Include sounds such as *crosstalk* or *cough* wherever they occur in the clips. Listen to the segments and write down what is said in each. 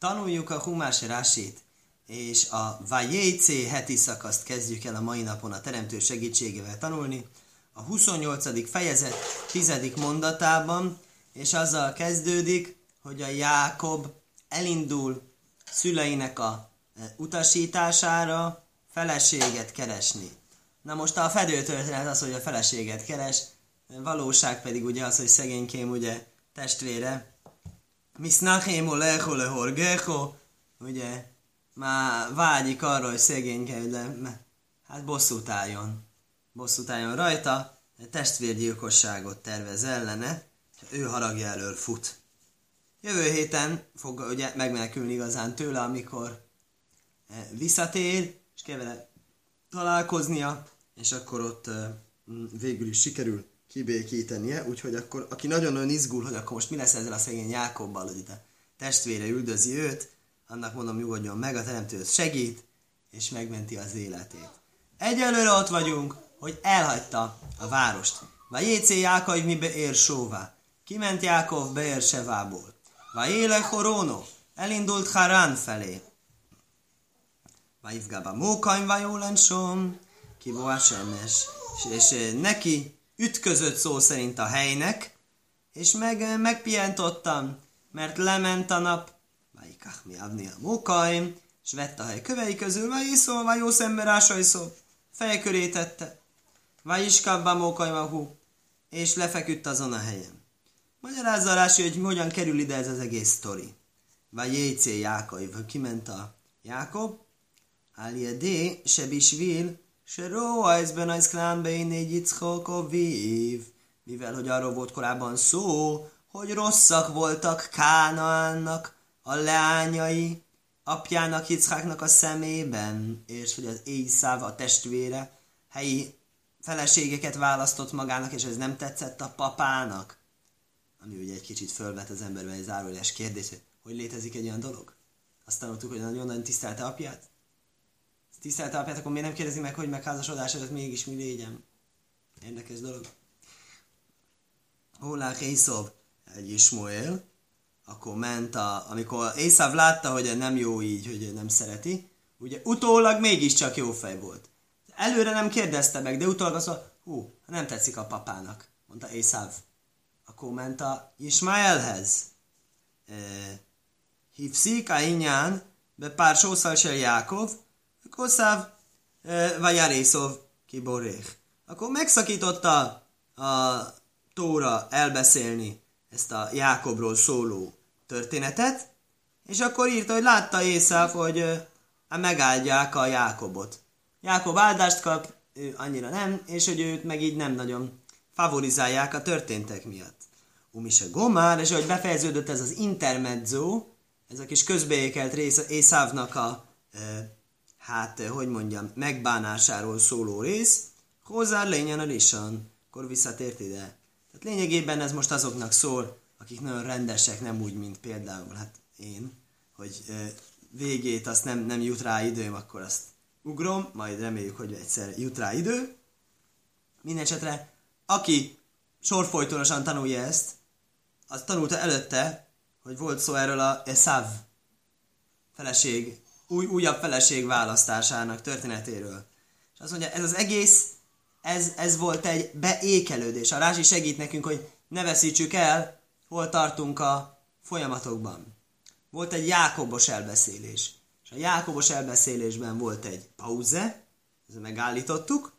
tanuljuk a Humás Rásit, és a Vajécé heti szakaszt kezdjük el a mai napon a Teremtő segítségével tanulni. A 28. fejezet 10. mondatában, és azzal kezdődik, hogy a Jákob elindul szüleinek a e, utasítására feleséget keresni. Na most a fedőtörténet az, hogy a feleséget keres, valóság pedig ugye az, hogy szegénykém ugye testvére, Misznachémo lecho lehorgecho, ugye, már vágyik arra, hogy szegénykedj, de hát bosszút álljon. Bosszút álljon rajta, testvérgyilkosságot tervez ellene, ő haragja elől fut. Jövő héten fog ugye megmenekülni igazán tőle, amikor eh, visszatér, és kell vele találkoznia, és akkor ott eh, végül is sikerül kibékítenie, úgyhogy akkor, aki nagyon-nagyon izgul, hogy akkor most mi lesz ezzel a szegény Jákobbal, hogy itt a testvére üldözi őt, annak mondom nyugodjon meg, a teremtő segít, és megmenti az életét. Egyelőre ott vagyunk, hogy elhagyta a várost. Vagy Jécé Jákaiv mi beér sóvá. Kiment Jákov beér Sevából. Vagy éle Horóno. Elindult Harán felé. Vagy Ivgába Mókaim Vajólensom. Kibó a semmes. És, és neki ütközött szó szerint a helynek, és meg, megpientottam, mert lement a nap, Vajikach mi adni a mókaim, és vett a hely kövei közül, vagy iszol, vagy jó szembe szó, fej tette, vagy iskabba mókaim a hú, és lefeküdt azon a helyen. Magyarázza Rási, hogy hogyan kerül ide ez az egész sztori. Vagy Jécé Jákob, kiment a Jákob, Aliedé, Sebisvil, Seroa ezben az klánbein egy Yitzchok vív. Mivel, hogy arról volt korábban szó, hogy rosszak voltak Kánaánnak a leányai, apjának Yitzchaknak a szemében, és hogy az Éjszáv a testvére helyi feleségeket választott magának, és ez nem tetszett a papának. Ami ugye egy kicsit fölvet az emberben egy zárójeles kérdés, hogy létezik egy olyan dolog? Azt tanultuk, hogy nagyon-nagyon tisztelte apját? Tisztelte apját, akkor miért nem kérdezi meg, hogy megházasodás előtt mégis mi légyen? Érdekes dolog. Hólák Észov egy Ismoél, akkor ment a, amikor Észáv látta, hogy nem jó így, hogy nem szereti, ugye utólag mégiscsak jó fej volt. Előre nem kérdezte meg, de utólag azt mondta, hú, nem tetszik a papának, mondta Észáv. Akkor ment a Ismaelhez. E, Hívszik a inyán, be pár sószal se Jákov, Koszáv Vajarészov kiborék. Akkor megszakította a Tóra elbeszélni ezt a Jákobról szóló történetet, és akkor írta, hogy látta Észáv, hogy megáldják a Jákobot. Jákob áldást kap, ő annyira nem, és hogy őt meg így nem nagyon favorizálják a történtek miatt. Umise Gomár, és hogy befejeződött ez az intermezzo, ez a kis közbeékelt rész Észávnak a e, hát, hogy mondjam, megbánásáról szóló rész, hozzá lényen a lisan, akkor visszatért ide. Tehát lényegében ez most azoknak szól, akik nagyon rendesek, nem úgy, mint például hát én, hogy végét azt nem, nem jut rá időm, akkor azt ugrom, majd reméljük, hogy egyszer jut rá idő. Mindenesetre, aki sorfolytonosan tanulja ezt, az tanulta előtte, hogy volt szó erről a Esav feleség új, újabb feleség választásának történetéről. És azt mondja, ez az egész, ez, ez volt egy beékelődés. A Rási segít nekünk, hogy ne veszítsük el, hol tartunk a folyamatokban. Volt egy Jákobos elbeszélés. És a Jákobos elbeszélésben volt egy pauze, ezt megállítottuk,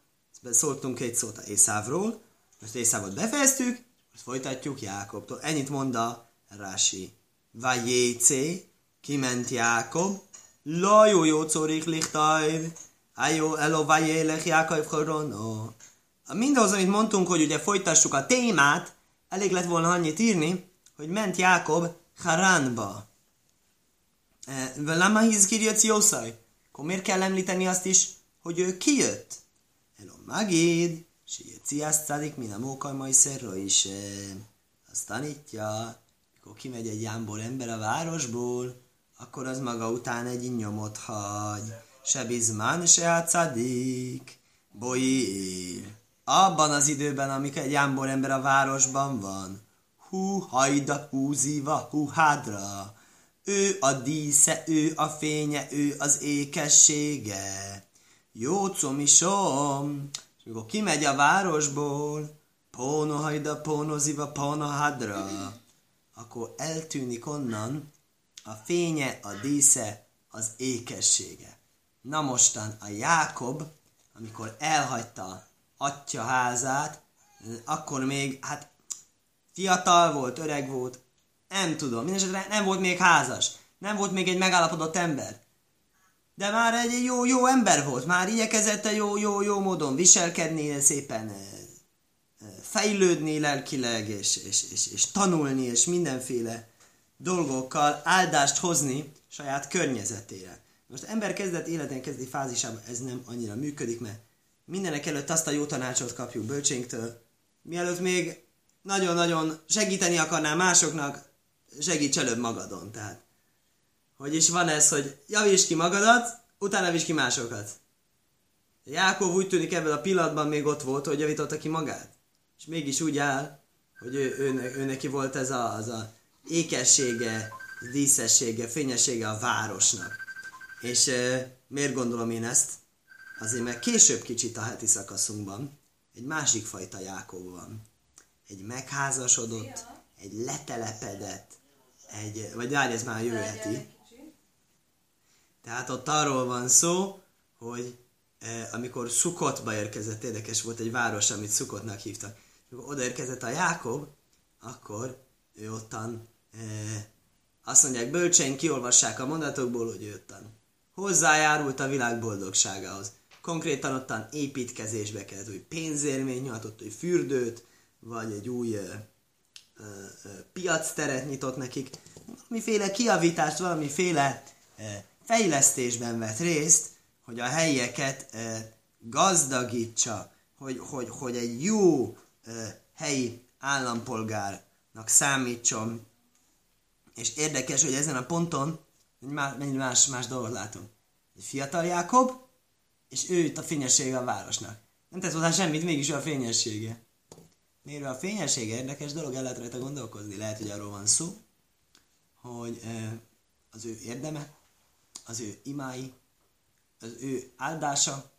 ezt szóltunk egy szót a Észávról, most Észávot befejeztük, most folytatjuk Jákobtól. Ennyit mond a Rási. Vajécé, kiment Jákob, לא היו יו צריך לכתוב, היו אלו vajélech Jákaiv Horono. Mindahhoz, amit mondtunk, hogy ugye folytassuk a témát, elég lett volna annyit írni, hogy ment Jákob Haránba. Velama hizkirjött Jószaj. Akkor miért kell említeni azt is, hogy ő kijött? Elo Magid, Sietziász Cadik, min a mókaj majszerra is. Azt tanítja, akkor kimegy egy jámbor ember a városból, akkor az maga után egy nyomot hagy. Se bizmán, se a cadik. Boír. Abban az időben, amikor egy jámbor ember a városban van. Hú hajda, hú ziva, hú hádra. Ő a dísze, ő a fénye, ő az ékessége. Jó comisom, és mikor kimegy a városból, pónohajda, pónoziva, pónohadra, akkor eltűnik onnan a fénye, a dísze, az ékessége. Na mostan a Jákob, amikor elhagyta atya házát, akkor még, hát fiatal volt, öreg volt, nem tudom, mindesetre nem volt még házas, nem volt még egy megállapodott ember. De már egy jó, jó ember volt, már igyekezett jó, jó, jó módon viselkedni, szépen fejlődni lelkileg, és, és, és, és tanulni, és mindenféle dolgokkal áldást hozni saját környezetére. Most ember kezdett életen kezdi fázisában ez nem annyira működik, mert mindenek előtt azt a jó tanácsot kapjuk bölcsénktől, mielőtt még nagyon-nagyon segíteni akarnál másoknak, segíts előbb magadon. Tehát, hogy is van ez, hogy javíts ki magadat, utána javíts ki másokat. Jákov úgy tűnik ebben a pillanatban még ott volt, hogy javította ki magát. És mégis úgy áll, hogy ő, ő, ő neki volt ez a, az a ékessége, díszessége, fényessége a városnak. És e, miért gondolom én ezt? Azért, mert később kicsit a heti szakaszunkban egy másik fajta Jákob van. Egy megházasodott, egy letelepedett, egy, vagy várj, ez már jövő heti. Tehát ott arról van szó, hogy e, amikor Szukotba érkezett, érdekes volt egy város, amit Szukotnak hívtak, amikor odaérkezett a Jákob, akkor ő ottan azt mondják, bölcsein kiolvassák a mondatokból, hogy ő ottan hozzájárult a világ boldogságához. Konkrétan ottan építkezésbe kellett, hogy pénzérmény nyújtott, hogy fürdőt, vagy egy új ö, ö, ö, piacteret nyitott nekik. Valamiféle kiavítást, valamiféle ö, fejlesztésben vett részt, hogy a helyieket ö, gazdagítsa, hogy, hogy, hogy egy jó ö, helyi állampolgárnak számítson. És érdekes, hogy ezen a ponton mennyi más, más dolgot látunk. Egy fiatal Jákob, és ő itt a fényessége a városnak. Nem tesz hozzá semmit, mégis a fényessége. Miért a fényessége érdekes dolog, el lehet rajta gondolkozni. Lehet, hogy arról van szó, hogy az ő érdeme, az ő imái, az ő áldása,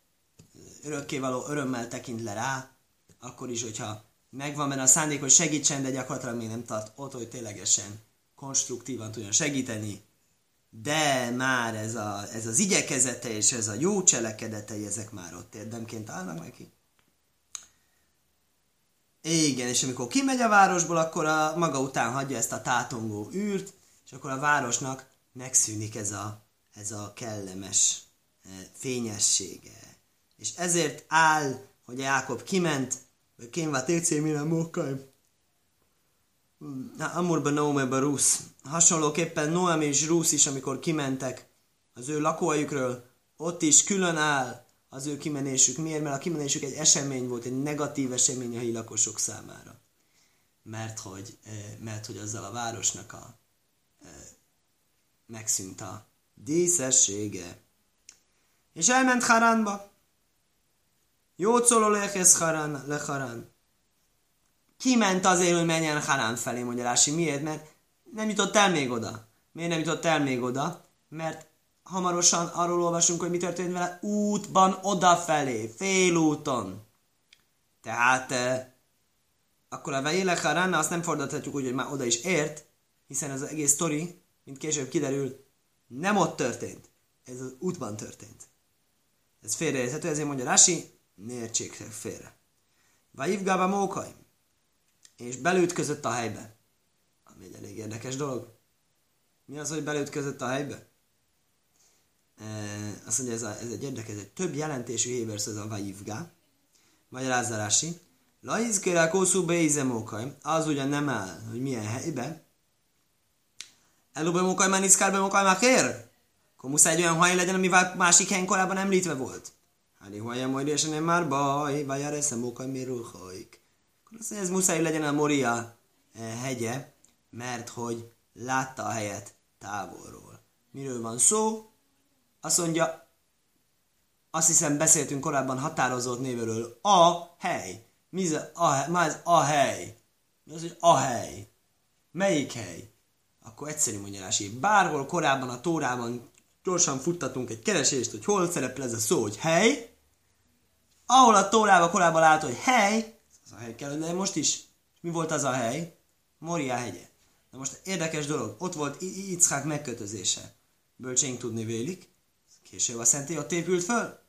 örökkévaló örömmel tekint le rá, akkor is, hogyha megvan benne a szándék, hogy segítsen, de gyakorlatilag még nem tart ott, hogy ténylegesen konstruktívan tudjon segíteni, de már ez, a, ez az igyekezete és ez a jó cselekedetei, ezek már ott érdemként állnak neki. Igen, és amikor kimegy a városból, akkor a maga után hagyja ezt a tátongó űrt, és akkor a városnak megszűnik ez a, ez a kellemes eh, fényessége. És ezért áll, hogy Jákob kiment, kénvá técé mire mokkaj, Amurban Noémben Rusz. Hasonlóképpen Noem és Rusz is, amikor kimentek az ő lakóhelyükről, ott is külön áll az ő kimenésük. Miért? Mert a kimenésük egy esemény volt, egy negatív esemény a helyi lakosok számára. Mert hogy, eh, mert hogy azzal a városnak a e, megszűnt a díszessége. És elment Haránba. Jó szóló lehez Harán, le Harán. Kiment azért, hogy menjen Harán felé, mondja Rási. Miért? Mert nem jutott el még oda. Miért nem jutott el még oda? Mert hamarosan arról olvasunk, hogy mi történt vele útban odafelé, félúton. Tehát eh, akkor a Vejélek Haránna azt nem fordíthatjuk úgy, hogy már oda is ért, hiszen ez az egész sztori, mint később kiderül, nem ott történt. Ez az útban történt. Ez félreérthető, ezért mondja Rási, ne értsék félre. Vajivgába mókaj és belütközött a helybe. Ami egy elég érdekes dolog. Mi az, hogy belütközött a helybe? E, azt mondja, ez, a, ez egy érdekes, egy több jelentésű hébersz ez a vajivgá. Magyarázza Rási. Laizkére kószú beizemókaj. Az ugyan nem áll, hogy milyen helybe. Előbb mókaj, már niszkár mókaj, már kér. Akkor muszáj egy olyan hely legyen, ami másik helyen korábban említve volt. Hát, hogy majd és nem már baj, vagy a eszem mókaj, miért azt mondja, ez muszáj legyen a Moria eh, hegye, mert hogy látta a helyet távolról. Miről van szó? Azt mondja, azt hiszem beszéltünk korábban határozott névről. A hely. Mi ez a, hely? Ma ez a hely. Mi az, hogy a hely? Melyik hely? akkor egyszerű mondja Rási. Bárhol korábban a Tórában gyorsan futtatunk egy keresést, hogy hol szerepel ez a szó, hogy hely, ahol a Tórában korábban látod, hogy hely, hely kell, de most is. Mi volt az a hely? Moria hegye. Na most érdekes dolog, ott volt Ickák megkötözése. Bölcsénk tudni vélik, később a szentély ott épült föl.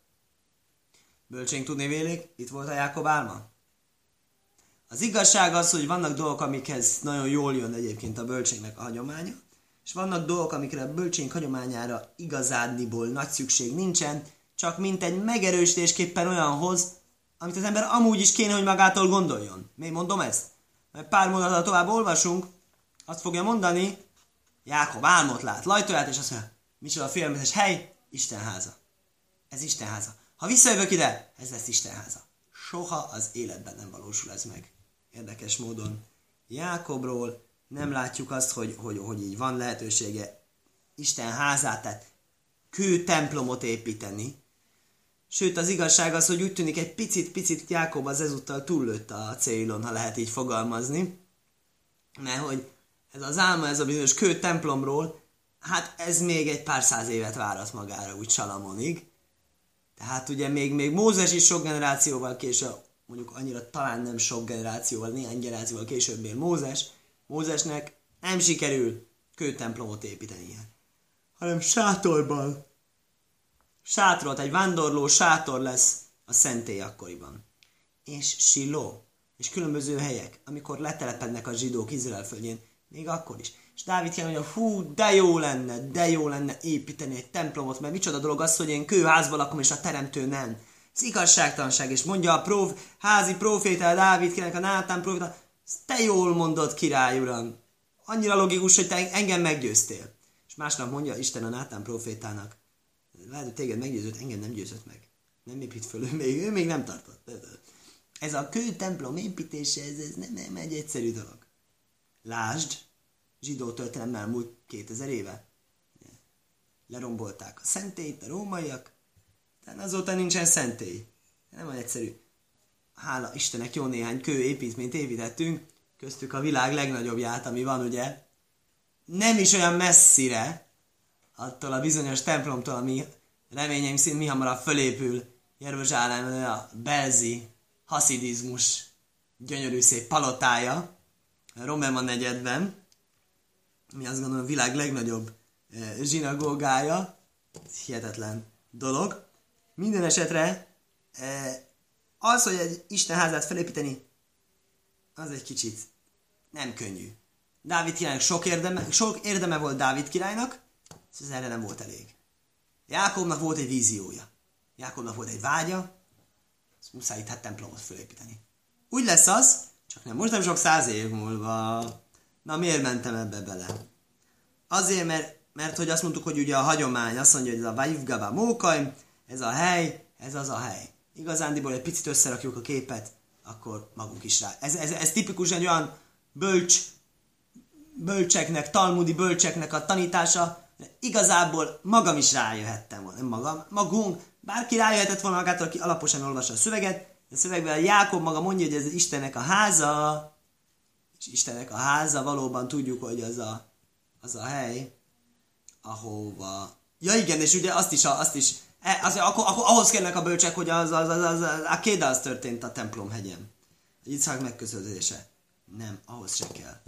Bölcsénk tudni vélik, itt volt a Jákob álma. Az igazság az, hogy vannak dolgok, amikhez nagyon jól jön egyébként a bölcsénknek a hagyománya, és vannak dolgok, amikre a bölcsénk hagyományára igazádniból nagy szükség nincsen, csak mint egy megerősítésképpen olyanhoz, amit az ember amúgy is kéne, hogy magától gondoljon. Miért mondom ezt? Mert pár mondatot tovább olvasunk, azt fogja mondani, Jákob álmot lát, lajtóját, és azt mondja, micsoda félelmetes hely, Isten háza. Ez Isten háza. Ha visszajövök ide, ez lesz Isten háza. Soha az életben nem valósul ez meg. Érdekes módon. Jákobról nem látjuk azt, hogy, hogy, hogy így van lehetősége Isten házát, tehát kő templomot építeni. Sőt, az igazság az, hogy úgy tűnik egy picit-picit Jákob az ezúttal túllőtt a célon, ha lehet így fogalmazni. Mert hogy ez az álma, ez a bizonyos kő templomról, hát ez még egy pár száz évet várat magára, úgy Salamonig. Tehát ugye még, még Mózes is sok generációval később, mondjuk annyira talán nem sok generációval, néhány generációval később él Mózes, Mózesnek nem sikerül kőtemplomot építeni, hanem sátorban. Sátrot, egy vándorló sátor lesz a szentély akkoriban. És Siló, és különböző helyek, amikor letelepednek a zsidók Izrael földjén, még akkor is. És Dávid kell mondja, hú, de jó lenne, de jó lenne építeni egy templomot, mert micsoda dolog az, hogy én kőházban lakom, és a teremtő nem. Ez igazságtalanság, és mondja a prof, házi proféta, Dávid királynak, a Nátán proféta, te jól mondod, király uram. Annyira logikus, hogy te engem meggyőztél. És másnap mondja Isten a Nátán profétának, lehet, hogy téged meggyőzött, engem nem győzött meg. Nem épít föl, ő még, ő még nem tartott. Ez a kő templom építése, ez, ez nem, nem egy egyszerű dolog. Lásd, zsidó történelemmel múlt 2000 éve. Lerombolták a szentélyt, a rómaiak, de azóta nincsen szentély. Nem olyan egyszerű. Hála Istennek jó néhány kő építményt építettünk, köztük a világ legnagyobbját, ami van ugye. Nem is olyan messzire, attól a bizonyos templomtól, ami reményeim szerint mi hamarabb fölépül Jeruzsálemben a Belzi haszidizmus gyönyörű szép palotája, Romerman negyedben, mi azt gondolom a világ legnagyobb zsinagógája, hihetetlen dolog. Minden esetre az, hogy egy Isten házát felépíteni, az egy kicsit nem könnyű. Dávid királynak sok érdeme, sok érdeme volt Dávid királynak, ez erre nem volt elég. Jákobnak volt egy víziója. Jákobnak volt egy vágya, ezt muszáj itt hát templomot felépíteni. Úgy lesz az, csak nem most nem sok száz év múlva. Na miért mentem ebbe bele? Azért, mert, mert hogy azt mondtuk, hogy ugye a hagyomány azt mondja, hogy ez a Vajivgaba Mókaj, ez a hely, ez az a hely. Igazándiból egy picit összerakjuk a képet, akkor magunk is rá. Ez, ez, ez tipikus egy olyan bölcs, bölcseknek, talmudi bölcseknek a tanítása, igazából magam is rájöhettem volna, nem magam, magunk, bárki rájöhetett volna magától, aki alaposan olvassa a szöveget, a szövegben Jákob maga mondja, hogy ez Istennek a háza, és Istennek a háza valóban tudjuk, hogy az a, az a hely, ahova... Ja igen, és ugye azt is, azt is e, az, akkor, akkor, ahhoz kellnek a bölcsek, hogy az, az, az, az, az a kéda az történt a templom hegyen. Yitzhak megközelítése. Nem, ahhoz se kell.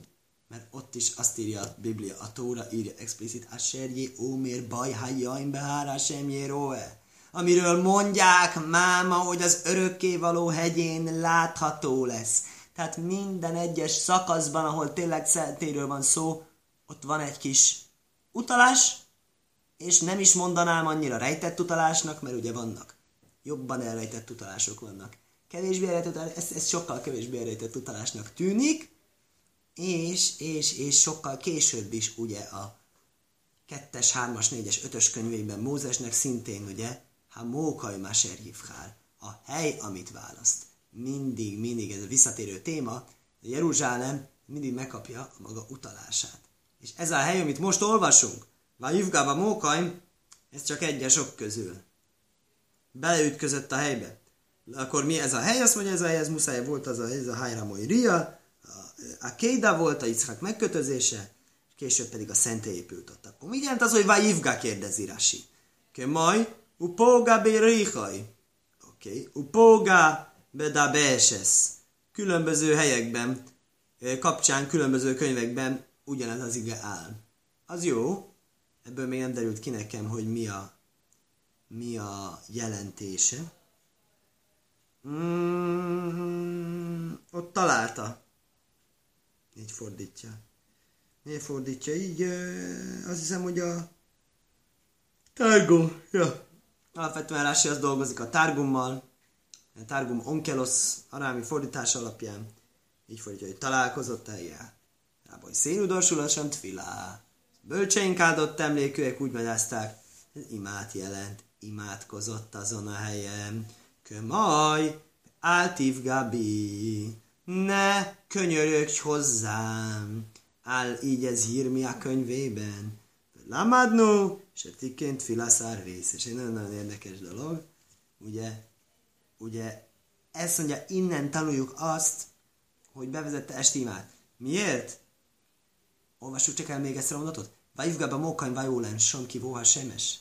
Mert ott is azt írja a Biblia, a Tóra írja explicit, Asherjé ómér baj hajjaim behárá semjé róe amiről mondják máma, hogy az örökkévaló hegyén látható lesz. Tehát minden egyes szakaszban, ahol tényleg szentéről van szó, ott van egy kis utalás, és nem is mondanám annyira rejtett utalásnak, mert ugye vannak. Jobban elrejtett utalások vannak. Kevésbé elrejtett, ez, ez sokkal kevésbé elrejtett utalásnak tűnik, és, és, és sokkal később is ugye a kettes, hármas, négyes, ötös könyvében Mózesnek szintén ugye ha mókaj máser hívhál, a hely, amit választ. Mindig, mindig ez a visszatérő téma, de Jeruzsálem mindig megkapja a maga utalását. És ez a hely, amit most olvasunk, Vajivgába Mókaj, ez csak egyes sok közül. Beleütközött a helybe. Akkor mi ez a hely? Azt mondja, ez a hely, ez muszáj volt az a hely, ez a Hájramoi Ria, a, Kéda volt, a Iszhak megkötözése, később pedig a szentély épült ott. Akkor mit jelent az, hogy Vajivga kérdezi Rasi? Kemaj, upoga berihaj. Oké, okay. upoga bedabeses. Különböző helyekben, kapcsán, különböző könyvekben ugyanez az ige áll. Az jó, ebből még nem derült ki nekem, hogy mi a, mi a jelentése. Mm, ott találta. Így fordítja. Miért fordítja? Így azt hiszem, hogy a Targum, ja. Alapvetően Rási az dolgozik a Targummal, a Targum Onkelos arámi fordítás alapján. Így fordítja, hogy találkozott eljár. Rábaj szénudorsulásan tfilá. Bölcseink áldott emlékűek úgy magyarázták, ez imát jelent, imádkozott azon a helyen. Kömaj, áltív Gabi, ne könyörögj hozzám. Áll így ez a könyvében. Lamadnu, és tikként filaszár vész. És egy nagyon-nagyon érdekes dolog. Ugye, ugye, ezt mondja, innen tanuljuk azt, hogy bevezette estimát. Miért? Olvassuk csak el még egyszer a mondatot. Vajivgában mókain vajólán son kivóha semes.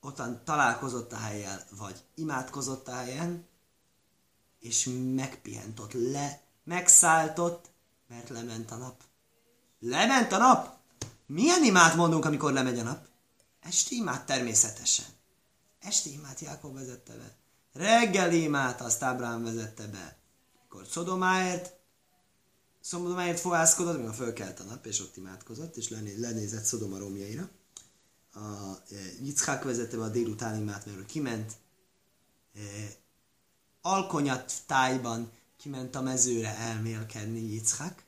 Ottan találkozott a helyjel, vagy imádkozott a helyen, és megpihent ott, le, megszálltott, mert lement a nap. Lement a nap? Milyen imát mondunk, amikor lemegy a nap? Esti imát természetesen. Esti imát Jákob vezette be. Reggeli imát azt Ábrám vezette be. Akkor Szodomáért, Szodomáért fohászkodott, még a fölkelt a nap, és ott imádkozott, és lené, lenézett Szodoma romjaira. A e, vezette be a délután imát, mert kiment. E, alkonyat tájban kiment a mezőre elmélkedni Yitzhak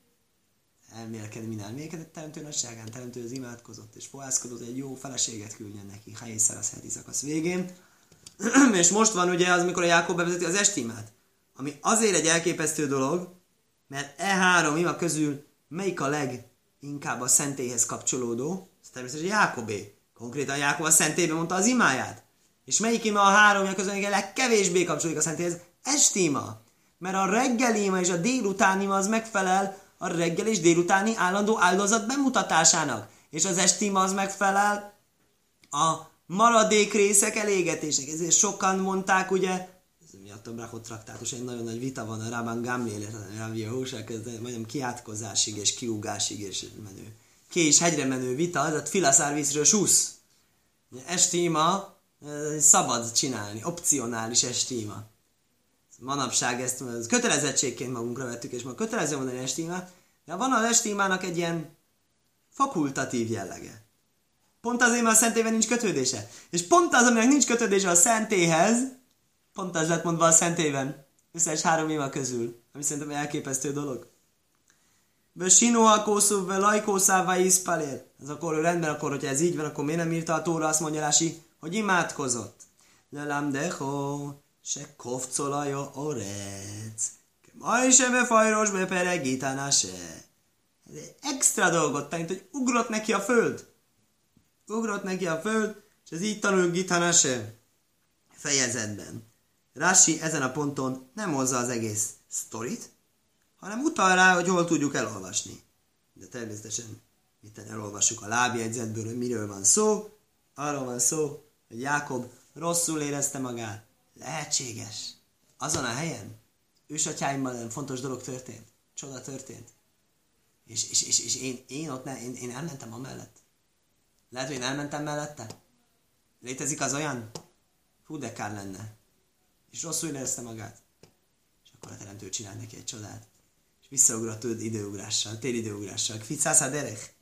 elmélkedni, minden elmélkedett teremtő nagyságán, teremtő az imádkozott és fohászkodott, egy jó feleséget küldjen neki, ha és az heti szakasz végén. *clears throat* és most van ugye az, mikor a Jákob bevezeti az estimát, ami azért egy elképesztő dolog, mert e három ima közül melyik a leginkább a szentélyhez kapcsolódó? Ez természetesen Jákobé. Konkrétan Jákob a szentélyben mondta az imáját. És melyik ima a három közül, a legkevésbé kapcsolódik a szentélyhez? Estima. Mert a reggeli és a délutáni az megfelel a reggel és délutáni állandó áldozat bemutatásának. És az esti az megfelel a maradék részek elégetések. Ezért sokan mondták, ugye, ez miatt a Brachot traktátus, egy nagyon nagy vita van a Rában Gamliel, a Rabbi Hósák, ez mondjam kiátkozásig és kiugásig és menő. Ki és hegyre menő vita, a filaszárvízről susz. Estima szabad csinálni, opcionális estima manapság ezt kötelezettségként magunkra vettük, és ma kötelező mondani estímát, de van a estímának egy ilyen fakultatív jellege. Pont azért, mert a szentében nincs kötődése. És pont az, aminek nincs kötődése a szentéhez, pont az lett mondva a szentében. Összes három éva közül. Ami szerintem elképesztő dolog. Sinóa kószú, ve lajkószává iszpalér. Ez akkor rendben, akkor, hogyha ez így van, akkor miért nem írta a Tóra, azt mondja Rási, hogy imádkozott. Lelám deho, se kovcolaja orec. Ma is eme fajros bepere se. Ez egy extra dolgot tanít, hogy ugrott neki a föld. Ugrott neki a föld, és ez így tanul gitana se fejezetben. Rási ezen a ponton nem hozza az egész sztorit, hanem utal rá, hogy hol tudjuk elolvasni. De természetesen itt elolvassuk a lábjegyzetből, hogy miről van szó. Arról van szó, hogy Jákob rosszul érezte magát, Lehetséges. Azon a helyen ősatyáimmal fontos dolog történt. Csoda történt. És, és, és, és én, én ott ne, én, én elmentem amellett. Lehet, hogy én elmentem mellette. Létezik az olyan? Hú, de kár lenne. És rosszul érezte magát. És akkor a teremtő csinál neki egy csodát. És visszaugrott időugrással, téridőugrással. Kficász a derek.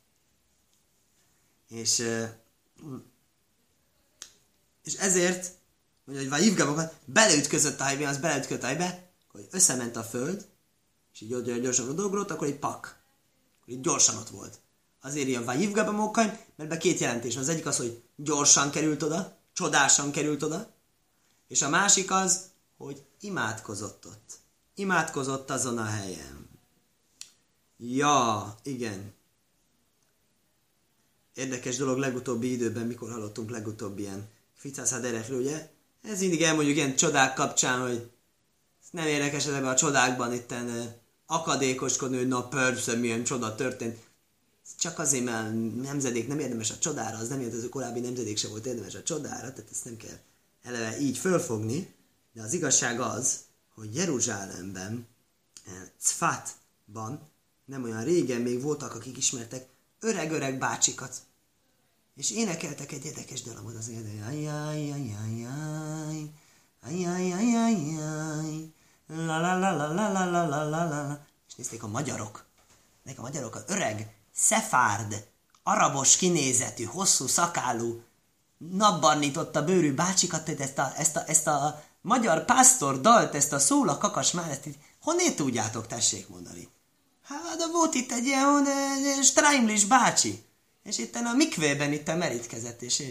És, és ezért mondja, hogy Vajivgabokat beleütközött a helybe, az beleütközött a helybe, hogy összement a föld, és így gyorsan, gyorsan odaugrott, akkor egy pak. Akkor így gyorsan ott volt. Azért ilyen Vajivgaba Mókaim, mert be két jelentés. Az egyik az, hogy gyorsan került oda, csodásan került oda, és a másik az, hogy imádkozott ott. Imádkozott azon a helyen. Ja, igen. Érdekes dolog legutóbbi időben, mikor hallottunk legutóbb ilyen Ficász ugye? Ez mindig elmondjuk ilyen csodák kapcsán, hogy nem érdekes ebben a csodákban itten akadékoskodni, hogy na persze, milyen csoda történt. csak azért, mert nemzedék nem érdemes a csodára, az nem az a korábbi nemzedék se volt érdemes a csodára, tehát ezt nem kell eleve így fölfogni, de az igazság az, hogy Jeruzsálemben, Cfatban nem olyan régen még voltak, akik ismertek öreg-öreg bácsikat. És énekeltek egy érdekes dalomot az érdekes. És nézték a magyarok. Nek a magyarok az öreg, szefárd, arabos kinézetű, hosszú szakálú, napbarnította bőrű bácsikat, ezt a, ezt a, ezt a magyar pásztor dalt, ezt a szóla kakas mellett, honnét tudjátok, tessék mondani? Hát, de volt itt egy ilyen Streimlis bácsi, és itt a mikvében itt a merítkezett, és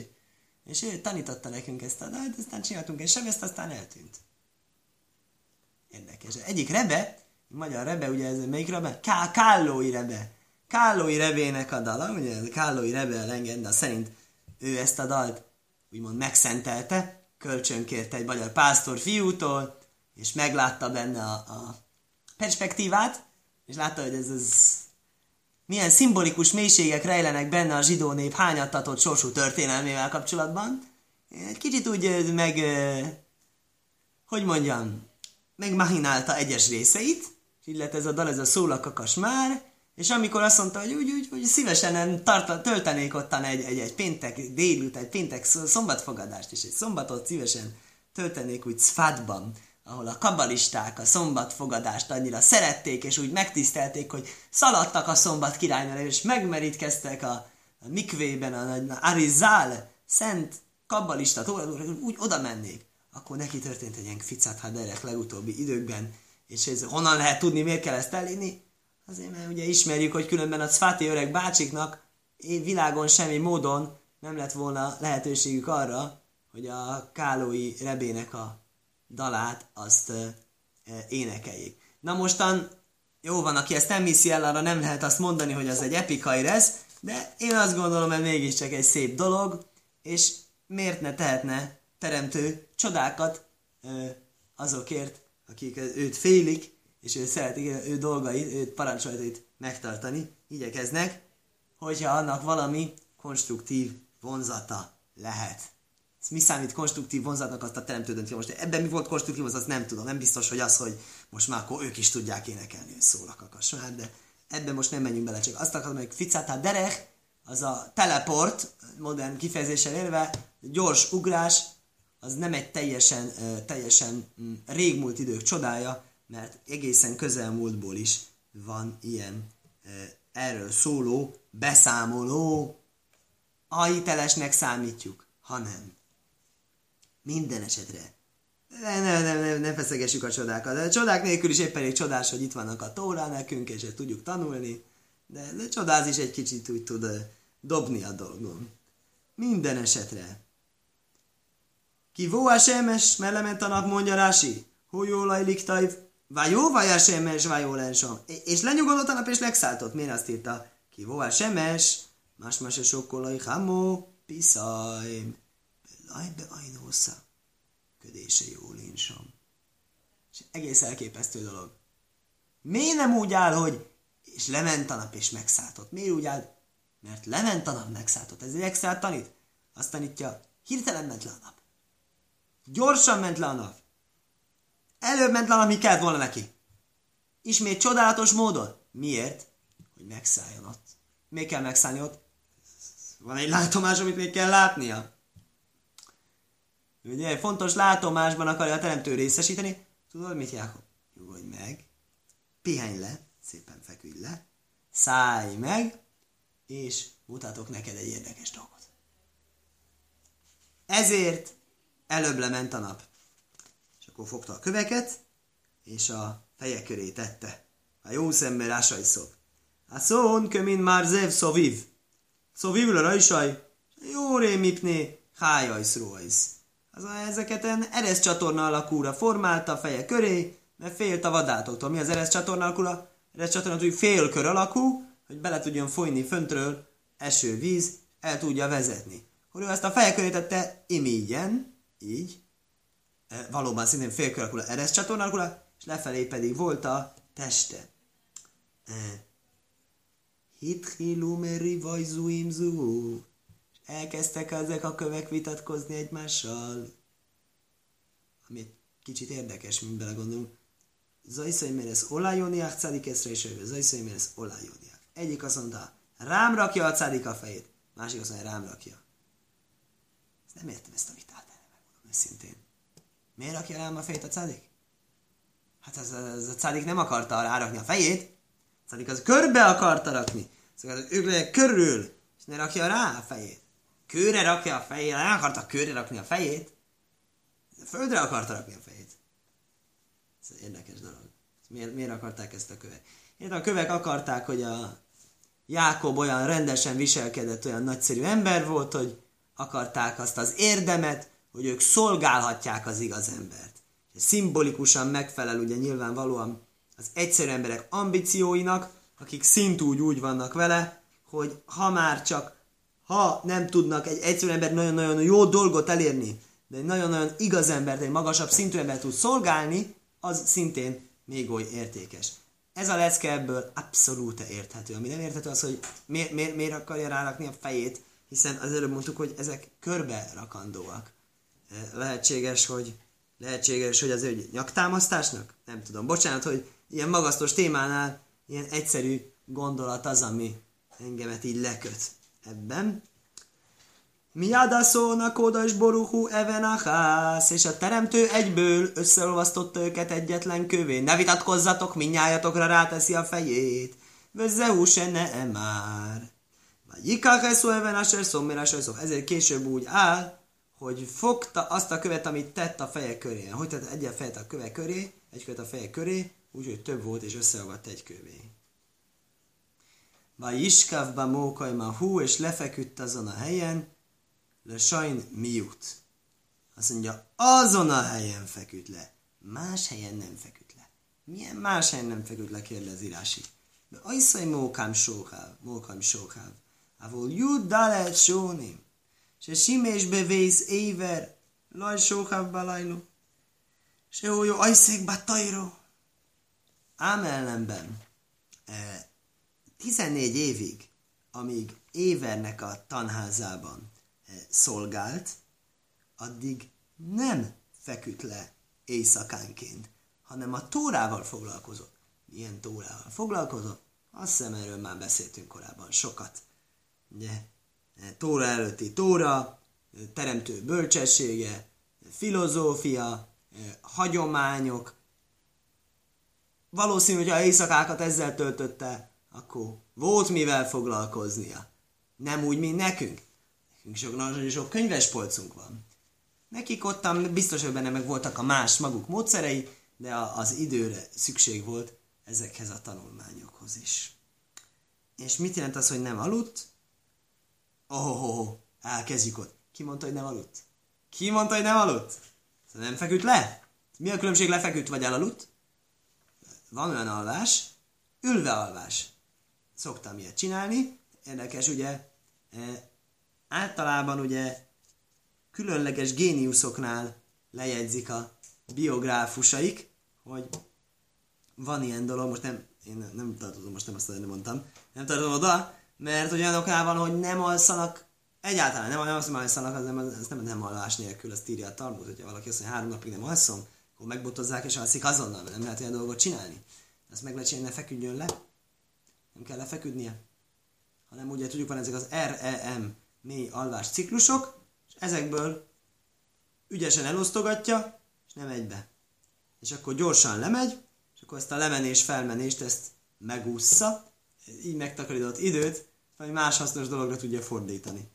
és tanította nekünk ezt a dalt, aztán csináltunk egy sebezt, aztán eltűnt. Érdekes. Egyik rebe, magyar rebe, ugye ez melyik rebe? Ká, Kállói rebe. Kállói rebének a dala, ugye Kállói rebe a legenda szerint ő ezt a dalt úgymond megszentelte, kölcsönkért egy magyar pásztor fiútól, és meglátta benne a, a perspektívát, és látta, hogy ez, ez milyen szimbolikus mélységek rejlenek benne a zsidó nép hányattatott sorsú történelmével kapcsolatban. Egy kicsit úgy meg, hogy mondjam, megmahinálta egyes részeit, lett ez a dal, ez a szólakakas már, és amikor azt mondta, hogy úgy, úgy, úgy szívesen tart, töltenék ottan egy, egy, egy péntek délut, egy péntek szombatfogadást, és egy szombatot szívesen töltenék úgy Szfádban, ahol a kabalisták a szombatfogadást annyira szerették, és úgy megtisztelték, hogy szaladtak a szombat királynál, és megmerítkeztek a, a mikvében, a, a Arizál, szent kabbalista, úgy oda mennék, akkor neki történt egy ilyen ficát haderek legutóbbi időkben, és ez honnan lehet tudni, miért kell ezt elinni? Azért, mert ugye ismerjük, hogy különben a Cfáti öreg bácsiknak világon semmi módon nem lett volna lehetőségük arra, hogy a kálói rebének a dalát azt énekeljék. Na mostan, jó van, aki ezt nem hiszi el, arra nem lehet azt mondani, hogy az egy epikai lesz, de én azt gondolom, hogy mégiscsak egy szép dolog, és miért ne tehetne teremtő csodákat azokért, akik őt félik, és ő szeretik ő dolgait, őt parancsoltait megtartani, igyekeznek, hogyha annak valami konstruktív vonzata lehet. Mi számít konstruktív vonzatnak, azt a teremtődönt Most ebben mi volt konstruktív vonzat, azt nem tudom. Nem biztos, hogy az, hogy most már akkor ők is tudják énekelni, hogy szólak a kasmár, de ebben most nem menjünk bele, csak azt akarom, hogy Ficata Derech, az a teleport, modern kifejezéssel élve, gyors ugrás, az nem egy teljesen, teljesen mm, régmúlt idők csodája, mert egészen közelmúltból is van ilyen erről szóló beszámoló, a hitelesnek számítjuk, ha nem. Minden esetre. Ne, ne, ne, ne, ne feszegessük a csodákat. A csodák nélkül is éppen egy csodás, hogy itt vannak a tóra nekünk, és tudjuk tanulni. De, de csodáz is egy kicsit úgy tud dobni a dolgon. Minden esetre. Kivó a semes, mert a nap, mondja Rási. Hújó lajlik tajv, Vajó, vaja semes, vajó lensom. És lenyugodott a nap, és legszálltott. Miért azt írta? Kivó a semes, más más a sokkolai hamó, piszaj. Lajbe ajnósza. Ködése jó linsom. És egész elképesztő dolog. Miért nem úgy áll, hogy és lement a nap, és megszálltott? Miért úgy áll? Mert lement a nap, megszálltott. Ez egy extra tanít. Azt tanítja, hirtelen ment le a nap. Gyorsan ment le a nap. Előbb ment le, ami kellett volna neki. Ismét csodálatos módon. Miért? Hogy megszálljon ott. Miért kell megszállni ott? Van egy látomás, amit még kell látnia. Ugye, fontos látomásban akarja a teremtő részesíteni. Tudod mit, Jákob? Nyugodj meg, pihenj le, szépen feküdj le, szállj meg, és mutatok neked egy érdekes dolgot. Ezért előbb lement a nap. És akkor fogta a köveket, és a feje köré tette. A jó szemmel ásaj szov. A szón kömin már zev szoviv. Szoviv le rajsaj, jó rémipné, hájaj szróajsz. Az ezeket eres csatorna alakúra formálta a feje köré, mert félt a vadátoktól. Mi az eres csatorna alakúra? Eres csatorna hogy félkör alakú, hogy bele tudjon folyni föntről esővíz, el tudja vezetni. Hogy ő ezt a feje köré tette imígyen, így, e, valóban szintén félkör alakúra, eres csatorna alakúra, és lefelé pedig volt a teste. E, Hithilu meri vajzuim zu. Elkezdtek ezek a kövek vitatkozni egymással. Ami kicsit érdekes, mint belegondolunk. Zajszai Meres olajoniák cádik eszre, és Zajszai Meres olajoniák. Egyik azt mondta, rám rakja a cádik a fejét. Másik azt mondja, rám rakja. Ezt nem értem ezt a vitát, erre megmondom őszintén. Miért rakja rám a fejét a cádik? Hát ez, ez a cádik nem akarta rárakni a fejét, a cádik az körbe akarta rakni. Szóval ők legyen körül, és ne rakja rá a fejét. Kőre rakja a fejét, nem akarta kőre rakni a fejét, földre akarta rakni a fejét. Ez érdekes dolog. Miért, miért akarták ezt a követ? Én a kövek akarták, hogy a Jákob olyan rendesen viselkedett, olyan nagyszerű ember volt, hogy akarták azt az érdemet, hogy ők szolgálhatják az igaz embert. És szimbolikusan megfelel ugye nyilvánvalóan az egyszerű emberek ambícióinak, akik szintúgy úgy vannak vele, hogy ha már csak, ha nem tudnak egy egyszerű ember nagyon-nagyon jó dolgot elérni, de egy nagyon-nagyon igaz ember, de egy magasabb szintű ember tud szolgálni, az szintén még oly értékes. Ez a lecke ebből abszolút érthető. Ami nem érthető az, hogy miért, miért, miért akarja rárakni a fejét, hiszen az előbb mondtuk, hogy ezek körbe rakandóak. Lehetséges, hogy lehetséges, hogy az egy nyaktámasztásnak? Nem tudom. Bocsánat, hogy ilyen magasztos témánál ilyen egyszerű gondolat az, ami engemet így leköt ebben. Miada szónak odas boruhu even achász, és a teremtő egyből összeolvasztotta őket egyetlen kövé. Ne vitatkozzatok, minnyájatokra ráteszi a fejét. Vezzehu se ne már. Vagy ikakeszó even asher szommir szó. Ezért később úgy áll, hogy fogta azt a követ, amit tett a feje köré. Hogy tett egy fejet a köve köré, egy követ a feje köré, úgyhogy több volt, és összeolvadt egy kövé. Vagy iskávba mókaj ma hú, és lefeküdt azon a helyen, le sajn miut. Azt mondja, azon a helyen feküdt le. Más helyen nem feküdt le. Milyen más helyen nem feküdt le, kérdezi Rási. De ajszaj mókám sóháv, mókám sóháv. Avol jud dalet sónim. Se simés bevész éver, laj sóháv balajló. Se jó ajszék batajró. Ám ellenben, 14 évig, amíg Évernek a tanházában szolgált, addig nem feküdt le éjszakánként, hanem a tórával foglalkozott. Milyen tórával foglalkozott? Azt hiszem, erről már beszéltünk korábban sokat. Ugye? Tóra előtti tóra, teremtő bölcsessége, filozófia, hagyományok. Valószínű, hogy ha éjszakákat ezzel töltötte, akkor volt mivel foglalkoznia. Nem úgy, mint nekünk. Nekünk sok, nagyon sok könyves van. Nekik ottan biztos, hogy benne meg voltak a más maguk módszerei, de az időre szükség volt ezekhez a tanulmányokhoz is. És mit jelent az, hogy nem aludt? Oh, oh, oh, elkezdjük ott. Ki mondta, hogy nem aludt? Ki mondta, hogy nem aludt? Szóval nem feküdt le? Mi a különbség lefeküdt vagy elaludt? Van olyan alvás, ülve alvás. Szoktam ilyet csinálni. Érdekes, ugye, általában ugye különleges géniuszoknál lejegyzik a biográfusaik, hogy van ilyen dolog, most nem, én nem tartozom, most nem azt nem mondtam, nem tartozom oda, mert olyanoknál van, hogy nem alszanak, egyáltalán nem, nem azt alszanak, az nem, az nem, nem alvás nélkül, azt írja a Talmud, hogyha valaki azt mondja, három napig nem alszom, akkor megbotozzák és alszik azonnal, mert nem lehet olyan dolgot csinálni. Azt meg lehet csinálni, ne feküdjön le. Nem kell lefeküdnie. Hanem ugye tudjuk, van ezek az REM mély alvás ciklusok, és ezekből ügyesen elosztogatja, és nem egybe. És akkor gyorsan lemegy, és akkor ezt a lemenés, felmenést ezt megúszza, így megtakarított időt, vagy más hasznos dologra tudja fordítani.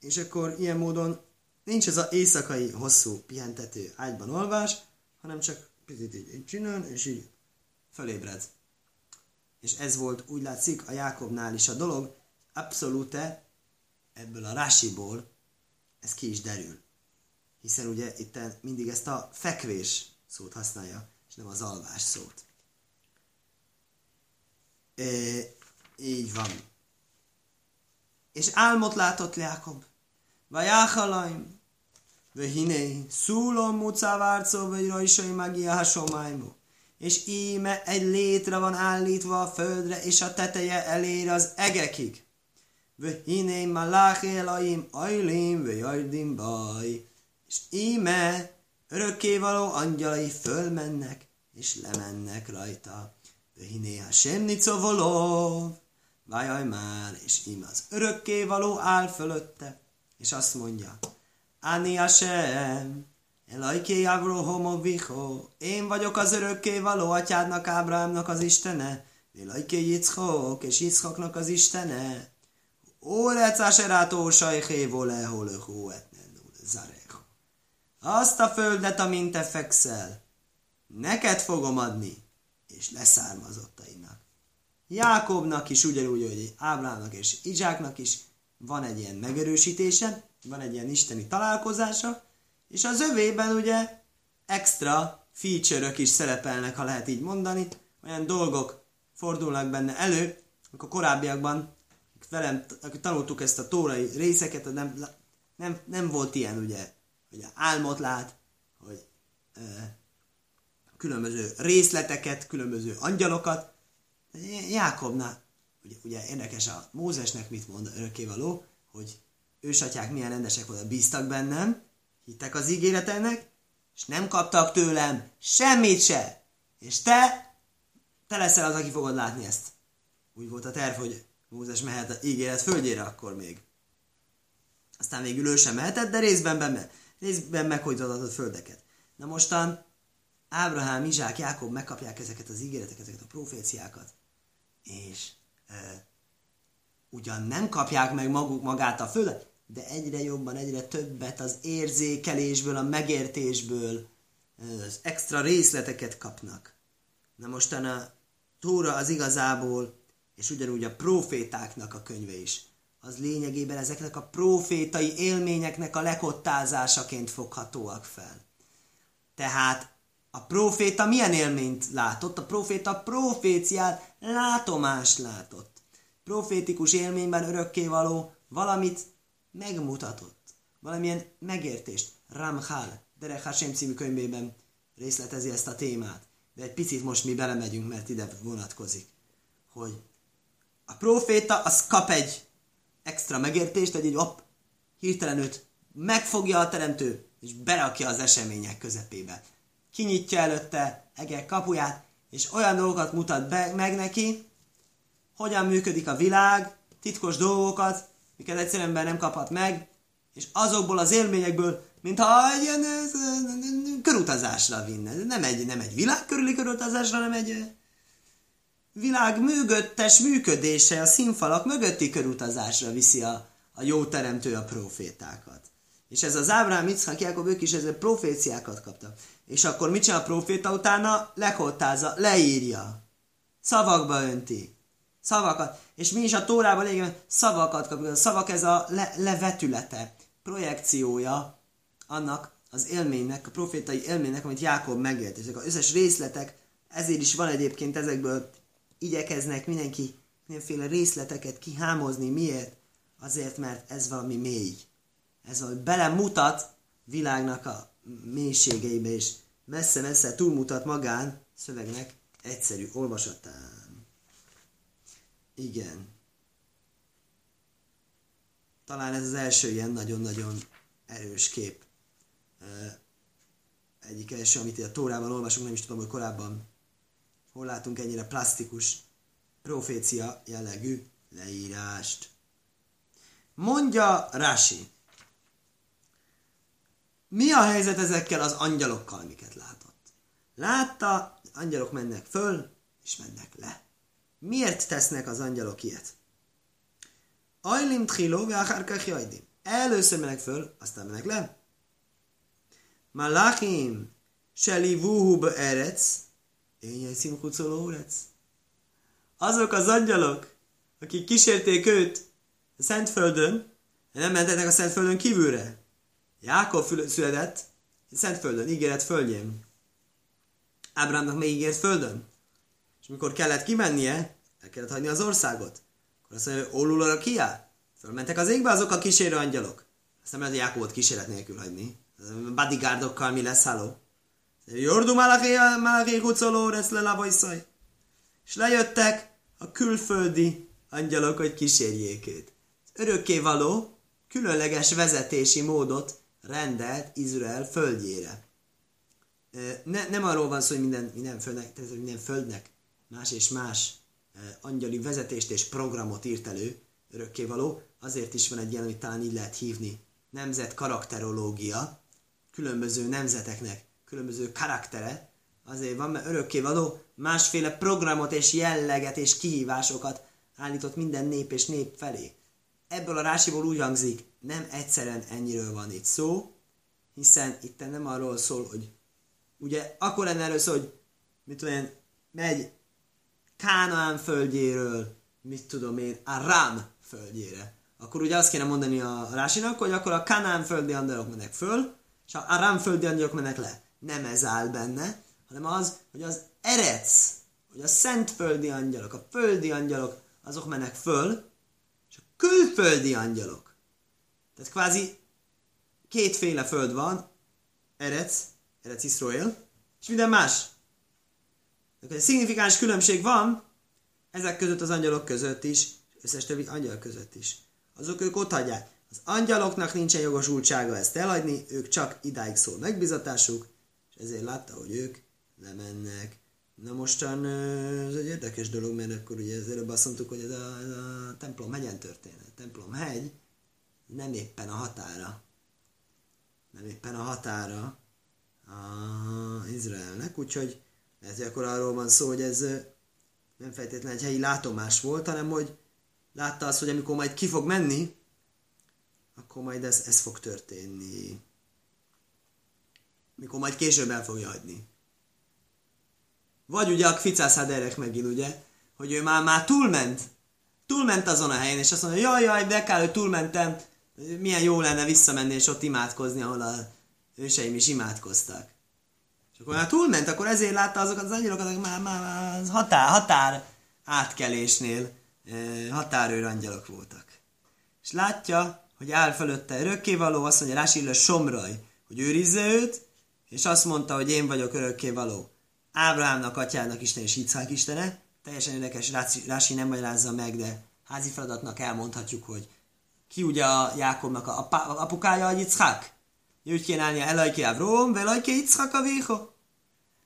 És akkor ilyen módon nincs ez az éjszakai hosszú pihentető ágyban alvás, hanem csak picit így, így csinál, és így fölébred. És ez volt, úgy látszik, a Jákobnál is a dolog, abszolút ebből a rásiból ez ki is derül. Hiszen ugye itt mindig ezt a fekvés szót használja, és nem az alvás szót. E, így van. És álmot látott Jákob. Vajáhalaim, ve hiné, szúlom mucávárcó, vagy rajsai magia hasomájmó. És íme egy létre van állítva a földre, és a teteje elér az egekig. Vöhiném maláché laim ajlim vöjajdim baj. És íme örökkévaló angyalai fölmennek, és lemennek rajta. Vöhiné ha semnico volov. Vajaj már, és íme az örökkévaló áll fölötte, és azt mondja, Ani Hashem, Elajké Avraham Vicho, én vagyok az örökké való atyádnak, Ábrámnak az Istene, Elajké Yitzchok, és Yitzchoknak az Istene. Órec Aserátó Sajhévo Leholöhó Etnenul Zarecho. Azt a földet, amint te fekszel, neked fogom adni, és leszármazottainak. Jákobnak is ugyanúgy, hogy Ábrámnak és Izsáknak is van egy ilyen megerősítése, van egy ilyen isteni találkozása, és az övében ugye extra feature is szerepelnek, ha lehet így mondani, olyan dolgok fordulnak benne elő, akkor korábbiakban velem, akik tanultuk ezt a tórai részeket, nem, nem, nem volt ilyen, ugye, hogy álmot lát, hogy e, különböző részleteket, különböző angyalokat. Jákobnál, ugye, ugye érdekes a Mózesnek mit mond örökkévaló, hogy ősatyák milyen rendesek voltak, bíztak bennem, hittek az ígéretemnek, és nem kaptak tőlem semmit se. És te, te leszel az, aki fogod látni ezt. Úgy volt a terv, hogy Mózes mehet az ígéret földjére akkor még. Aztán végül ő sem mehetett, de részben, benne, részben meghojtatott földeket. Na mostan Ábrahám, Izsák, Jákob megkapják ezeket az ígéreteket, ezeket a proféciákat, és e, ugyan nem kapják meg maguk magát a földet, de egyre jobban, egyre többet az érzékelésből, a megértésből, az extra részleteket kapnak. Na mostan a Tóra az igazából, és ugyanúgy a profétáknak a könyve is, az lényegében ezeknek a profétai élményeknek a lekottázásaként foghatóak fel. Tehát a proféta milyen élményt látott? A proféta proféciát, látomást látott. Profétikus élményben örökkévaló valamit megmutatott. Valamilyen megértést. Ramchal, Derek Hashem című könyvében részletezi ezt a témát. De egy picit most mi belemegyünk, mert ide vonatkozik. Hogy a proféta az kap egy extra megértést, hogy egy op, hirtelen őt megfogja a teremtő, és berakja az események közepébe. Kinyitja előtte egek kapuját, és olyan dolgokat mutat be, meg neki, hogyan működik a világ, titkos dolgokat, miket egyszerűen ember nem kaphat meg, és azokból az élményekből, mintha egy ilyen körutazásra vinne. Nem egy, nem egy világ körüli körutazásra, hanem egy világ mögöttes működése, a színfalak mögötti körutazásra viszi a, a jó teremtő a profétákat. És ez az Ábrám, Itzhak, Jákob, ők is ezzel proféciákat kaptak. És akkor mit csinál a proféta utána? Lekottázza, leírja. Szavakba önti szavakat, és mi is a Tórában lényegében szavakat kapjuk. A szavak ez a le, levetülete, projekciója annak az élménynek, a profétai élménynek, amit Jákob megélt. Ezek az összes részletek, ezért is van egyébként ezekből, igyekeznek mindenki mindenféle részleteket kihámozni. Miért? Azért, mert ez valami mély. Ez valami belemutat világnak a mélységeibe, és messze-messze túlmutat magán szövegnek egyszerű olvasatán. Igen. Talán ez az első ilyen nagyon-nagyon erős kép. Egyik első, amit a Tórában olvasunk, nem is tudom, hogy korábban hol látunk ennyire plastikus profécia jellegű leírást. Mondja Rási, mi a helyzet ezekkel az angyalokkal, miket látott? Látta, angyalok mennek föl, és mennek le. Miért tesznek az angyalok ilyet? Ajlim tchiló, veachárkach jajdim. Először mennek föl, aztán mennek le. Malachim, seli vuhu be erec, én szimkucoló Azok az angyalok, akik kísérték őt a Szentföldön, nem mentettek a Szentföldön kívülre. Jákob született a Szentföldön, ígéret földjén. Ábrámnak még ígért földön. És mikor kellett kimennie, el kellett hagyni az országot. Akkor azt mondja, Olul a kia? Fölmentek az égbe azok a kísérő angyalok. Azt nem lehet, Jákobot kísérlet nélkül hagyni. Bodyguardokkal mi lesz, háló? Jordu Malaché Hucoló, lesz le. És lejöttek a külföldi angyalok, hogy kísérjék őt. Örökkévaló különleges vezetési módot rendelt Izrael földjére. Ne, nem arról van szó, hogy minden, minden, földnek, tehát minden földnek más és más angyali vezetést és programot írt elő, örökkévaló, azért is van egy ilyen, amit talán így lehet hívni, nemzet karakterológia, különböző nemzeteknek különböző karaktere, azért van, mert örökkévaló másféle programot és jelleget és kihívásokat állított minden nép és nép felé. Ebből a rásiból úgy hangzik, nem egyszerűen ennyiről van itt szó, hiszen itt nem arról szól, hogy ugye akkor lenne szó, hogy mit én, megy Kánaán földjéről, mit tudom én, a Rám földjére. Akkor ugye azt kéne mondani a Rásinak, hogy akkor a Kánaán földi angyalok mennek föl, és a Rám földi angyalok mennek le. Nem ez áll benne, hanem az, hogy az erec, hogy a szentföldi angyalok, a földi angyalok, azok mennek föl, és a külföldi angyalok. Tehát kvázi kétféle föld van, Erec, Erec Israel, és minden más. Egy szignifikáns különbség van ezek között az angyalok között is, összes többi angyal között is. Azok ők ott hagyják. Az angyaloknak nincsen jogosultsága ezt elhagyni, ők csak idáig szól megbizatásuk, és ezért látta, hogy ők lemennek. Na mostan ez egy érdekes dolog, mert akkor ugye az előbb azt mondtuk, hogy ez a, ez a templom hegyen történet. A templom hegy nem éppen a határa. Nem éppen a határa a Izraelnek, úgyhogy ez akkor arról van szó, hogy ez nem feltétlenül egy helyi látomás volt, hanem hogy látta azt, hogy amikor majd ki fog menni, akkor majd ez, ez fog történni. Mikor majd később el fogja hagyni. Vagy ugye a Kficász Haderek megint, ugye, hogy ő már, már túlment, túlment azon a helyen, és azt mondja, jaj, jaj, de kár, hogy túlmentem, milyen jó lenne visszamenni és ott imádkozni, ahol a őseim is imádkoztak. És akkor már túlment, akkor ezért látta azokat az angyalok, azok már, már, már határ, határ átkelésnél határőr angyalok voltak. És látja, hogy áll fölötte örökkévaló, azt mondja, Rási somraj, hogy őrizze őt, és azt mondta, hogy én vagyok örökkévaló. Ábrahámnak, atyának Isten és Icák Istene. Teljesen érdekes, Rási nem magyarázza meg, de házi feladatnak elmondhatjuk, hogy ki ugye a Jákobnak a apukája, a Yitzhak? Úgy kéne állnia Elajki Avrom, Yitzhak a Vého.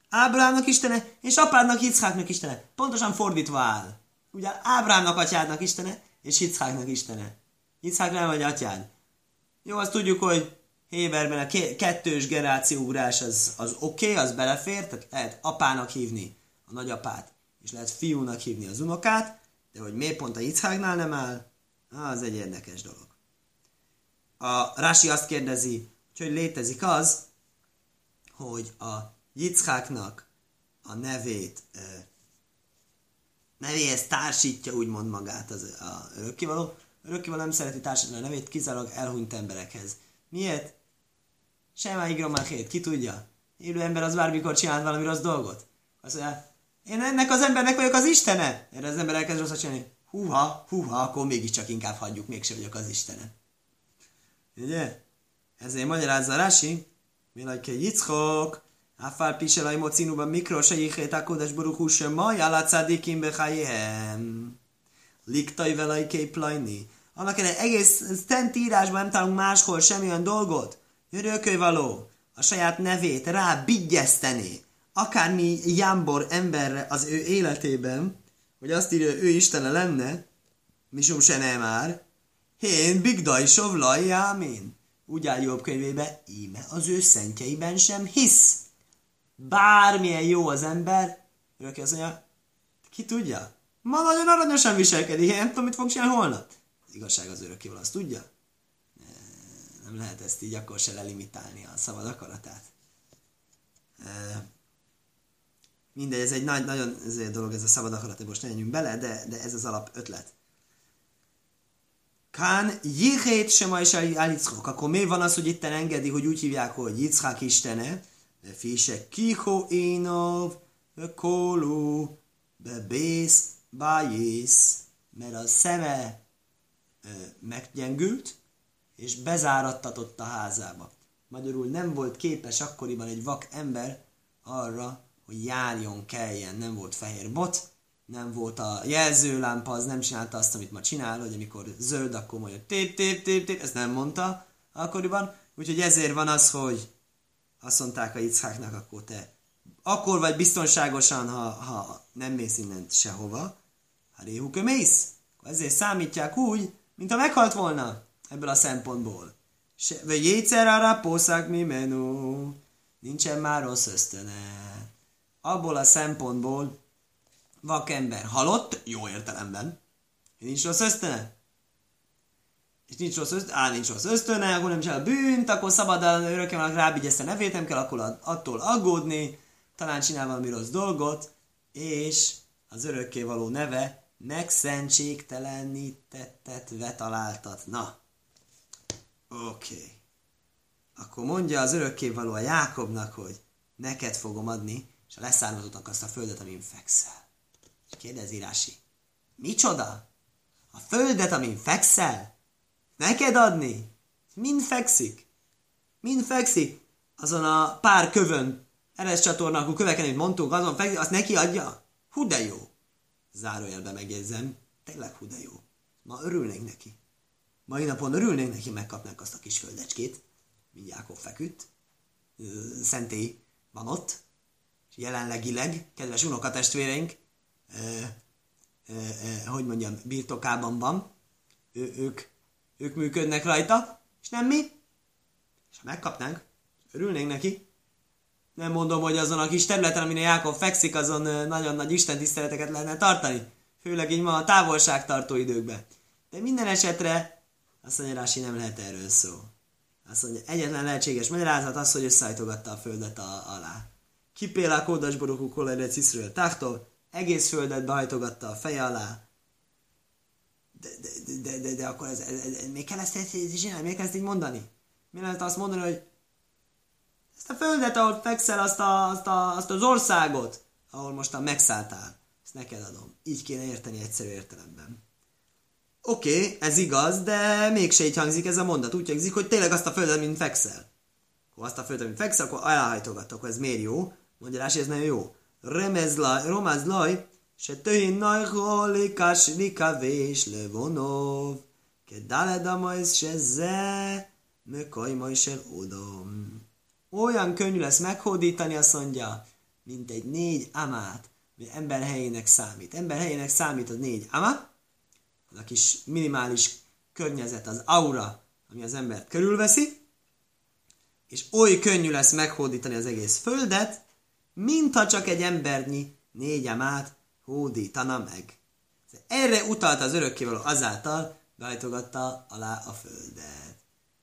Ábrámnak Istene, és apádnak Yitzháknak Istene. Pontosan fordítva áll. Ugye Ábrámnak atyádnak Istene, és Yitzháknak Istene. Yitzhák nem vagy atyád. Jó, azt tudjuk, hogy Héberben a kettős generáció az, az oké, okay, az belefér, tehát lehet apának hívni a nagyapát, és lehet fiúnak hívni az unokát, de hogy miért pont a Yitzháknál nem áll, az egy érdekes dolog. A Rási azt kérdezi, hogy létezik az, hogy a Yitzháknak a nevét nevéhez társítja úgymond magát az a örökkivaló. Örökkivaló nem szereti társítani a nevét, kizárólag elhunyt emberekhez. Miért? Sem igromachét, ki tudja? Élő ember az bármikor csinál valami rossz dolgot. Azt mondja, én ennek az embernek vagyok az Istene. Erre az ember elkezd rosszat csinálni. Húha, húha, akkor mégiscsak inkább hagyjuk, mégse vagyok az Istene. Ugye? Ezért magyarázza Rási, mi lajke Yitzchok, Afár piselaj mocinuban mikro se jichét akodes buruchu se ma, jálá cádikim bechajehem. Liktai velajké plajni. Annak egy egész szent írásban nem találunk máshol semmilyen dolgot. való a saját nevét rá bigyeszteni, akármi jámbor emberre az ő életében, hogy azt írja, ő Istene lenne, misum se nem már, én bigdaj sovlaj jámin. Úgy áll jobb könyvébe, íme az ő szentjeiben sem hisz. Bármilyen jó az ember, örökké azt mondja, ki tudja? Ma nagyon aranyosan viselkedik, én nem tudom, mit fog csinálni holnap. Az igazság az örökkéval azt tudja. Nem lehet ezt így akkor se lelimitálni a szabad akaratát. Mindegy, ez egy nagy, nagyon ez egy dolog, ez a szabad akarat, most ne bele, de, de ez az alap ötlet. Kán Jihét sem is Yitzchak. Akkor mi van az, hogy itt engedi, hogy úgy hívják, hogy Yitzchak istene? De fise kiho énov, kólú, bész, bájész, mert a szeme meggyengült, és bezárattatott a házába. Magyarul nem volt képes akkoriban egy vak ember arra, hogy járjon, keljen. Nem volt fehér bot, nem volt a jelzőlámpa, az nem csinálta azt, amit ma csinál, hogy amikor zöld, akkor mondja tép, tép, tép, tép, ezt nem mondta akkoriban. Úgyhogy ezért van az, hogy azt mondták a Itzháknak, akkor te akkor vagy biztonságosan, ha, ha nem mész innen sehova, ha réhuk mész. Ezért számítják úgy, mint ha meghalt volna ebből a szempontból. Vagy jétszer arra poszák mi menú. Nincsen már rossz ösztöne. Abból a szempontból vakember halott, jó értelemben. Nincs rossz ösztöne. És nincs rossz ösztöne, á, nincs rossz ösztöne, akkor nem csinál bűnt, akkor szabadon örökkévalónak rábigyezte nevét, nem kell akkor attól aggódni, talán csinál valami rossz dolgot, és az örökkévaló neve megszentségtelenítettetve találtat. Na, oké. Okay. Akkor mondja az örökkévaló a Jákobnak, hogy neked fogom adni, és a leszármazottnak azt a földet, amin fekszel. És kérdezi Rási, micsoda? A földet, amin fekszel? Neked adni? Mind fekszik? Mind fekszik? Azon a pár kövön, eres csatornákú köveken, amit mondtunk, azon fekszik, azt neki adja? Hú de jó! Zárójelben megjegyzem, tényleg hú de jó. Ma örülnénk neki. Mai napon örülnénk neki, megkapnánk azt a kis földecskét, mint Jákob feküdt. Szentély van ott, és jelenlegileg, kedves unokatestvéreink, hogy mondjam, birtokában van, ő, ők, ők működnek rajta, és nem mi. És ha megkapnánk, örülnénk neki. Nem mondom, hogy azon a kis területen, amin Jákob fekszik, azon nagyon nagy Isten tiszteleteket lehetne tartani. Főleg így ma a távolságtartó időkben. De minden esetre azt mondja, Rási nem lehet erről szó. Azt mondja, egyetlen lehetséges magyarázat az, hogy összehajtogatta a földet a, alá. Kipél a kódas borokú kolerec Iszről táhtól, egész földet behajtogatta a feje alá. De, de, de, de, de akkor ez, ez, ez, még kell ezt, ezt csinálni, még kell ezt így mondani? Mi lehet azt mondani, hogy ezt a földet, ahol fekszel, azt, a, azt, a, azt az országot, ahol mostan megszálltál, ezt neked adom. Így kéne érteni egyszerű értelemben. Oké, okay, ez igaz, de mégse így hangzik ez a mondat. Úgy hangzik, hogy tényleg azt a földet, mint fekszel. Ha azt a földet, mint fekszel, akkor elhajtogat, akkor ez miért jó? Mondja ez nem jó. Romázlaj, se töhin najho likás likavés levonov, kedáled amajsz se ze, mökaj majd se odom. Olyan könnyű lesz meghódítani, azt mondja, mint egy négy amát, ami ember helyének számít. Ember helyének számít az négy ama, az a kis minimális környezet, az aura, ami az embert körülveszi, és oly könnyű lesz meghódítani az egész földet, mintha csak egy embernyi négy amát hódítana meg. Erre utalta az örökkévaló azáltal, beállítogatta alá a földet.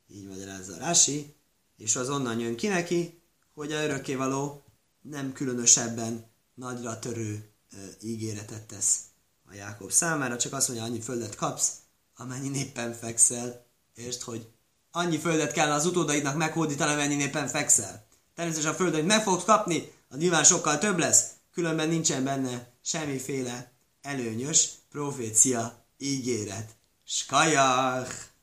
Így magyarázza Rási, és az onnan jön ki neki, hogy a örökkévaló nem különösebben nagyra törő e, ígéretet tesz a Jákob számára, csak azt mondja, annyi földet kapsz, amennyi néppen fekszel, és hogy annyi földet kell az utódaidnak meghódítani, amennyi néppen fekszel. Természetesen a földet meg fogsz kapni, az nyilván sokkal több lesz, különben nincsen benne semmiféle előnyös profécia ígéret. Skajach!